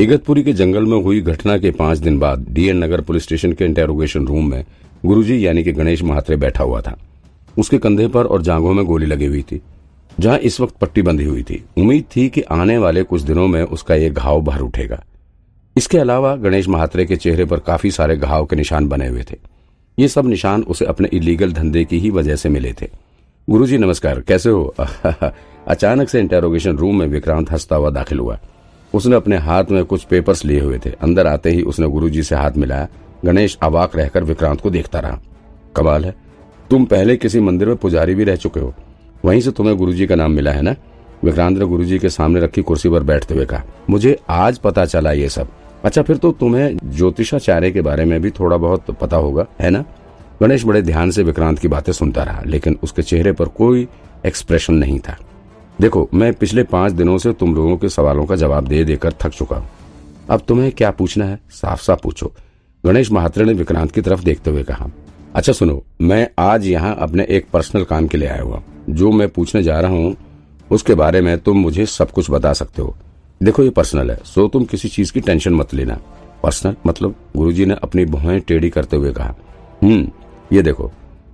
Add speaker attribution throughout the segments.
Speaker 1: इगतपुरी के जंगल में हुई घटना के पाँच दिन बाद डीएन नगर पुलिस स्टेशन के इंटेरोगेशन रूम में गुरुजी यानी कि गणेश महात्रे बैठा हुआ था। उसके कंधे पर और जांघों में गोली लगी हुई थी, जहाँ इस वक्त पट्टी बंधी हुई थी। उम्मीद थी कि आने वाले कुछ दिनों में उसका ये घाव भर उठेगा। इसके अलावा गणेश महात्रे के चेहरे पर काफ़ी सारे घाव के निशान बने हुए थे। ये सब निशान उसे अपने इलीगल धंधे की ही वजह से मिले थे। गुरुजी नमस्कार, कैसे हो? अचानक से इंटेरोगेशन रूम में विक्रांत हंसता हुआ दाखिल हुआ। उसने अपने हाथ में कुछ पेपर्स लिए हुए थे। अंदर आते ही उसने गुरुजी से हाथ मिलाया। गणेश अवाक रहकर विक्रांत को देखता रहा। कमाल है। तुम पहले किसी मंदिर में पुजारी भी रह चुके हो। वहीं से तुम्हें गुरुजी का नाम मिला है ना? विक्रांत ने गुरुजी के सामने रखी कुर्सी पर बैठते हुए कहा, मुझे आज पता चला ये सब। अच्छा फिर तो तुम्हें ज्योतिषाचार्य के बारे में भी थोड़ा बहुत पता होगा, है ना? गणेश बड़े ध्यान से विक्रांत की बातें सुनता रहा, लेकिन उसके चेहरे पर कोई एक्सप्रेशन नहीं था। देखो, मैं पिछले पाँच दिनों से तुम लोगों के सवालों का जवाब दे देकर थक चुका हूँ। अब तुम्हें क्या पूछना है? साफ़ साफ़ पूछो। गणेश महात्रे ने विक्रांत की तरफ़ देखते हुए कहा अच्छा सुनो, मैं आज यहाँ अपने एक पर्सनल काम के लिए आया हुआ जो मैं पूछने जा रहा हूँ, उसके बारे में तुम मुझे सब कुछ बता सकते हो। देखो, ये पर्सनल है, सो तुम किसी चीज़ की टेंशन मत लेना। पर्सनल मतलब गुरुजी ने अपनी भुआएँ टेढ़ी करते हुए कहा हम्म ये देखो,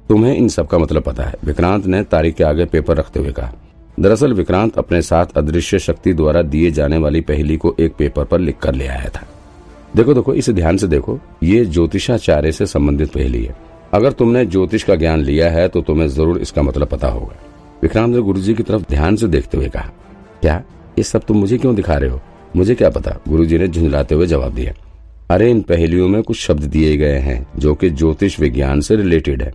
Speaker 1: तुम्हें इन सब का मतलब पता है। विक्रांत ने तारीख के आगे पेपर रखते हुए कहा दरअसल विक्रांत अपने साथ अदृश्य शक्ति द्वारा दिए जाने वाली पहली को एक पेपर पर लिख कर ले आया था। देखो देखो, इसे ध्यान से देखो। ये ज्योतिषाचार्य से संबंधित पहली है। अगर तुमने ज्योतिष का ज्ञान लिया है तो तुम्हें ज़रूर इसका मतलब पता होगा। विक्रांत ने गुरुजी की तरफ़ ध्यान से देखते हुए कहा, क्या ये सब तुम मुझे क्यों दिखा रहे हो? मुझे क्या पता? गुरुजी ने झुंझलाते हुए जवाब दिया, अरे, इन पहलियों में कुछ शब्द दिए गए हैं, जो कि ज्योतिष विज्ञान से रिलेटेड है।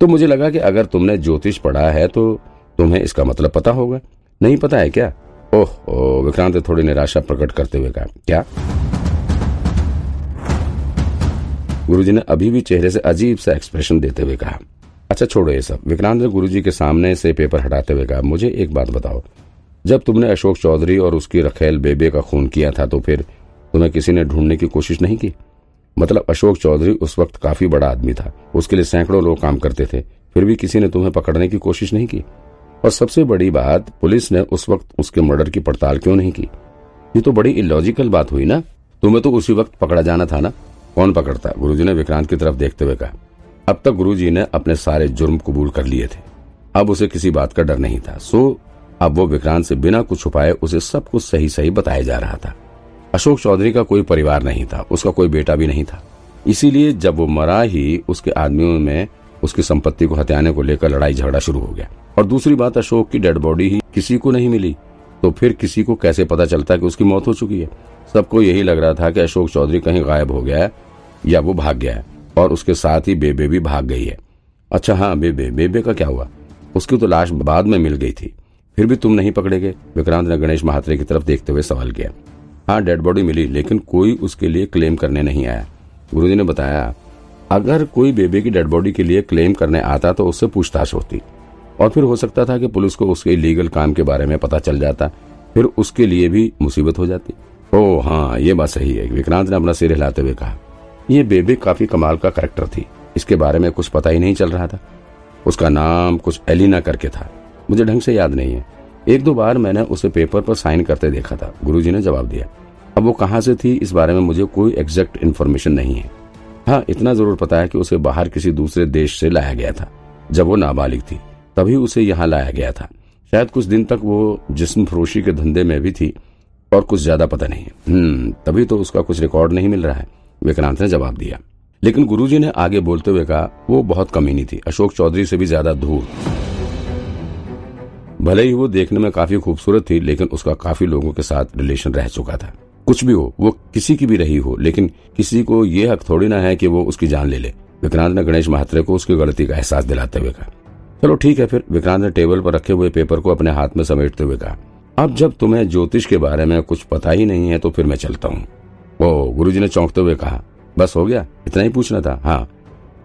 Speaker 1: तो मुझे लगा कि अगर तुमने ज्योतिष पढ़ा है तो तुम्हें इसका मतलब पता होगा। नहीं पता है क्या? ओह, विक्रांत थोड़ी निराशा प्रकट करते हुए कहा, क्या? गुरुजी ने अभी भी चेहरे से अजीब सा एक्सप्रेशन देते हुए कहा अच्छा छोड़ो ये सब। विक्रांत ने गुरुजी के सामने से पेपर हटाते हुए कहा, मुझे एक बात बताओ। जब तुमने अशोक चौधरी और उसकी रखेल बेबे का खून किया था तो फिर तुम्हें किसी ने ढूँढने की कोशिश नहीं की? मतलब अशोक चौधरी उस वक्त काफ़ी बड़ा आदमी था, उसके लिए सैकड़ों लोग काम करते थे, फिर भी किसी ने तुम्हें पकड़ने की कोशिश नहीं की? और सबसे बड़ी बात, पुलिस ने उस वक्त उसके मर्डर की पड़ताल क्यों नहीं की? ये तो बड़ी इलॉजिकल बात हुई ना? तुम्हें तो उसी वक्त पकड़ा जाना था ना? कौन पकड़ता? गुरुजी ने विक्रांत की तरफ़ देखते हुए कहा। अब तक गुरुजी ने अपने सारे जुर्म कबूल कर लिए थे। अब उसे किसी बात का डर नहीं था। सो, अब वो विक्रांत से बिना कुछ छुपाए उसे सब कुछ सही सही बताया जा रहा था। अशोक चौधरी का कोई परिवार नहीं था। उसका कोई बेटा भी नहीं था। इसीलिए जब वो मरा ही, उसके आदमियों में उसकी संपत्ति को हत्याने को लेकर लड़ाई झगड़ा शुरू हो गया। और दूसरी बात, अशोक, की डेड बॉडी ही किसी को नहीं मिली। तो फिर किसी को कैसे पता चलता कि उसकी मौत हो चुकी है? सबको यही लग रहा था कि अशोक चौधरी कहीं गायब हो गया है, या वो भाग गया है, और उसके साथ ही बेबे भी भाग गई है। अच्छा हाँ बेबे बेबे का क्या हुआ? उसकी तो लाश बाद में मिल गई थी। फिर भी तुम नहीं पकड़े गए? विक्रांत ने गणेश महात्रे की तरफ़ देखते हुए सवाल किया। हाँ डेड बॉडी मिली, लेकिन कोई उसके लिए क्लेम करने नहीं आया। गुरुजी ने बताया, अगर कोई बेबे की डेड बॉडी के लिए क्लेम करने आता तो उससे पूछताछ होती। और फिर हो सकता था कि पुलिस को उसके लीगल काम के बारे में पता चल जाता, फिर उसके लिए भी मुसीबत हो जाती। ओ हाँ ये बात सही है। विक्रांत ने अपना सिर हिलाते हुए कहा, ये बेबे काफ़ी कमाल का करेक्टर थी। इसके बारे में कुछ पता ही नहीं चल रहा था। उसका नाम कुछ एलिना करके था। मुझे ढंग से याद नहीं है। एक दो बार मैंने उसे पेपर पर साइन करते देखा था। गुरुजी ने जवाब दिया, अब वो कहाँ से थी, इस बारे में मुझे कोई एग्जैक्ट इन्फॉर्मेशन नहीं है। हाँ इतना ज़रूर पता है कि उसे बाहर किसी दूसरे देश से लाया गया था, जब वो नाबालिग थी। तभी उसे यहाँ लाया गया था। शायद कुछ दिन तक वो जिस्म फरोशी के धंधे में भी थी, और कुछ ज़्यादा पता नहीं। हम्म तभी तो उसका कुछ रिकॉर्ड नहीं मिल रहा है, विक्रांत ने जवाब दिया। लेकिन गुरुजी ने आगे बोलते हुए कहा, वो बहुत कमीनी थी, अशोक चौधरी से भी ज़्यादा धूल भले ही वो देखने में काफ़ी खूबसूरत थी, लेकिन उसका काफ़ी लोगों के साथ रिलेशन रह चुका था। कुछ भी हो, वो किसी की भी रही हो, लेकिन किसी को ये हक थोड़ी ना है कि वो उसकी जान ले ले। विक्रांत ने गणेश महात्रे को उसकी गलती का एहसास दिलाते हुए कहा। चलो ठीक है, फिर विक्रांत ने टेबल पर रखे हुए पेपर को अपने हाथ में समेटते हुए कहा, अब जब तुम्हें ज्योतिष के बारे में कुछ पता ही नहीं है तो फिर मैं चलता हूँ। ओ, गुरुजी ने चौंकते हुए कहा, बस हो गया, इतना ही पूछना था? हाँ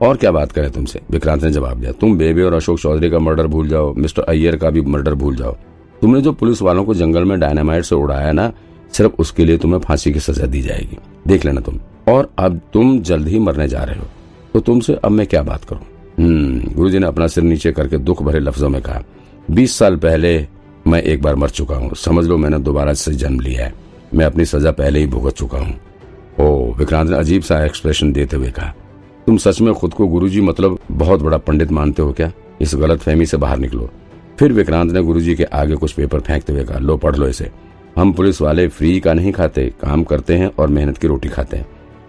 Speaker 1: और क्या बात करें तुमसे? विक्रांत ने जवाब दिया, तुम बेबी और अशोक चौधरी का मर्डर भूल जाओ, मिस्टर अय्यर का भी मर्डर भूल जाओ। तुमने जो पुलिस वालों को जंगल में डायनामाइट से उड़ाया ना, सिर्फ़ उसके लिए तुम्हें फांसी की सजा दी जाएगी। देख लेना तुम, और अब तुम जल्द ही मरने जा रहे हो तो तुमसे अब मैं क्या बात करूँ? हम्म गुरुजी ने अपना सिर नीचे करके दुख भरे लफ्जों में कहा, बीस साल पहले मैं एक बार मर चुका हूँ। समझ लो मैंने दोबारा से जन्म लिया है। मैं अपनी सजा पहले ही भुगत चुका हूँ। ओ, विक्रांत ने अजीब सा एक्सप्रेशन देते हुए कहा, तुम सच में खुद को गुरुजी मतलब बहुत बड़ा पंडित मानते हो क्या? इस गलत फहमी से बाहर निकलो। फिर विक्रांत ने गुरुजी के आगे कुछ पेपर फेंकते हुए कहा, लो, पढ़ लो इसे। हम पुलिस वाले फ्री का नहीं खाते, काम करते हैं और मेहनत की रोटी खाते हैं।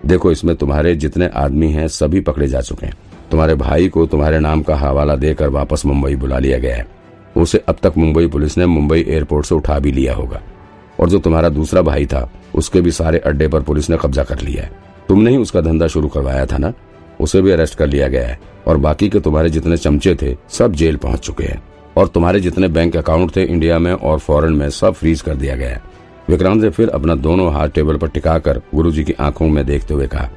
Speaker 1: देखो, इसमें तुम्हारे जितने आदमी हैं, सभी पकड़े जा चुके हैं। तुम्हारे भाई को तुम्हारे नाम का हवाला देकर वापस मुंबई बुला लिया गया है। उसे अब तक मुंबई पुलिस ने मुंबई एयरपोर्ट से उठा भी लिया होगा। और जो तुम्हारा दूसरा भाई था, उसके भी सारे अड्डे पर पुलिस ने कब्जा कर लिया है। तुमने ही उसका धंधा शुरू करवाया था ना? उसे भी अरेस्ट कर लिया गया है। और बाकी के तुम्हारे जितने चमचे थे, सब जेल पहुँच चुके हैं। और तुम्हारे जितने बैंक अकाउंट थे इंडिया में और फॉरेन में, सब फ्रीज कर दिया गया है। विक्रांत ने फिर अपना दोनों हाथ टेबल पर टिकाकर गुरुजी की आँखों में देखते हुए कहा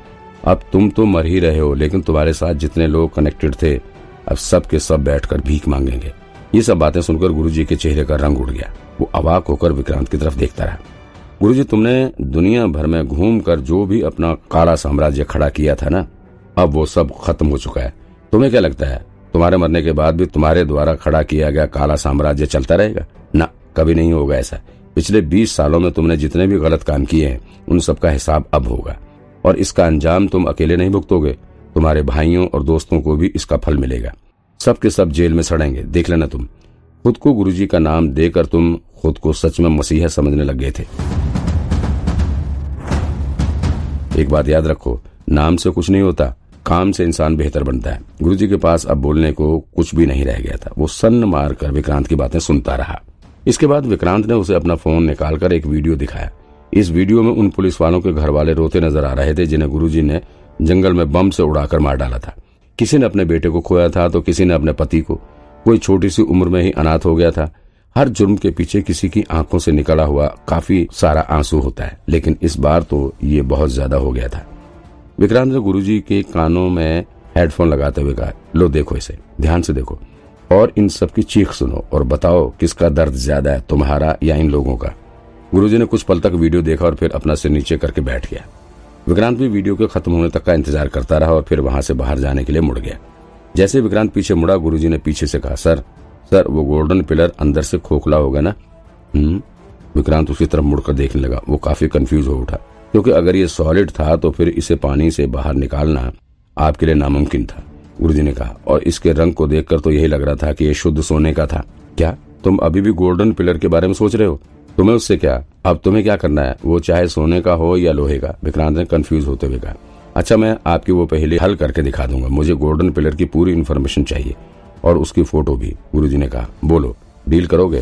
Speaker 1: अब तुम तो मर ही रहे हो, लेकिन तुम्हारे साथ जितने लोग कनेक्टेड थे, अब सब के सब बैठकर भीख मांगेंगे। ये सब बातें सुनकर गुरुजी के चेहरे का रंग उड़ गया। वो अवाक होकर विक्रांत की तरफ़ देखता रहा। गुरुजी, तुमने दुनिया भर में घूम कर जो भी अपना काला साम्राज्य खड़ा किया था ना, अब वो सब खत्म हो चुका है। तुम्हें क्या लगता है, तुम्हारे मरने के बाद भी तुम्हारे द्वारा खड़ा किया गया काला साम्राज्य चलता रहेगा? ना, कभी नहीं होगा ऐसा। पिछले बीस सालों में तुमने जितने भी गलत काम किए हैं, उन सबका हिसाब अब होगा। और इसका अंजाम तुम अकेले नहीं भुगतोगे। तुम्हारे भाइयों और दोस्तों को भी इसका फल मिलेगा। सबके सब जेल में सड़ेंगे। देख लेना तुम। खुद को गुरुजी का नाम देकर तुम खुद को सच में मसीहा समझने लग गए थे। एक बात याद रखो, नाम से कुछ नहीं होता, काम से इंसान बेहतर बनता है। गुरुजी के पास अब बोलने को कुछ भी नहीं रह गया था। वो सन्न मार कर विक्रांत की बातें सुनता रहा। इसके बाद विक्रांत ने उसे अपना फ़ोन निकालकर एक वीडियो दिखाया। इस वीडियो में उन पुलिस वालों के घर वाले रोते नज़र आ रहे थे जिन्हें गुरुजी ने जंगल में बम से उड़ाकर मार डाला था। किसी ने अपने बेटे को खोया था तो किसी ने अपने पति को। कोई छोटी सी उम्र में ही अनाथ हो गया था। हर जुर्म के पीछे किसी की आँखों से निकला हुआ काफ़ी सारा आँसू होता है, लेकिन इस बार तो ये बहुत ज़्यादा हो गया था। विक्रांत ने गुरुजी के कानों में हेडफोन लगाते हुए कहा, लो, देखो इसे, ध्यान से देखो। और इन सब की चीख सुनो और बताओ किसका दर्द ज़्यादा है, तुम्हारा या इन लोगों का? गुरुजी ने कुछ पल तक वीडियो देखा और फिर अपना सिर नीचे करके बैठ गया। विक्रांत भी वीडियो के खत्म होने तक का इंतज़ार करता रहा और फिर वहाँ से बाहर जाने के लिए मुड़ गया। जैसे विक्रांत पीछे मुड़ा, गुरुजी ने पीछे से कहा, सर सर, वो गोल्डन पिलर अंदर से खोखला होगा ना? हम्म? विक्रांत उसकी तरफ़ मुड़कर देखने लगा। वो काफ़ी कंफ्यूज हो उठा, क्योंकि अगर ये सॉलिड था तो फिर इसे पानी से बाहर निकालना आपके लिए नामुमकिन था, गुरुजी ने कहा। और इसके रंग को देखकर तो यही लग रहा था कि ये शुद्ध सोने का था। क्या? तुम अभी भी गोल्डन पिलर के बारे में सोच रहे हो? तुम्हें उससे क्या? अब तुम्हें क्या करना है? वो चाहे सोने का हो या लोहे का। विक्रांत ने कंफ्यूज होते हुए कहा अच्छा मैं आपकी वो पहले हल करके दिखा दूँगा। मुझे गोल्डन पिलर की पूरी इन्फॉर्मेशन चाहिए और उसकी फ़ोटो भी। गुरुजी ने कहा, बोलो डील करोगे?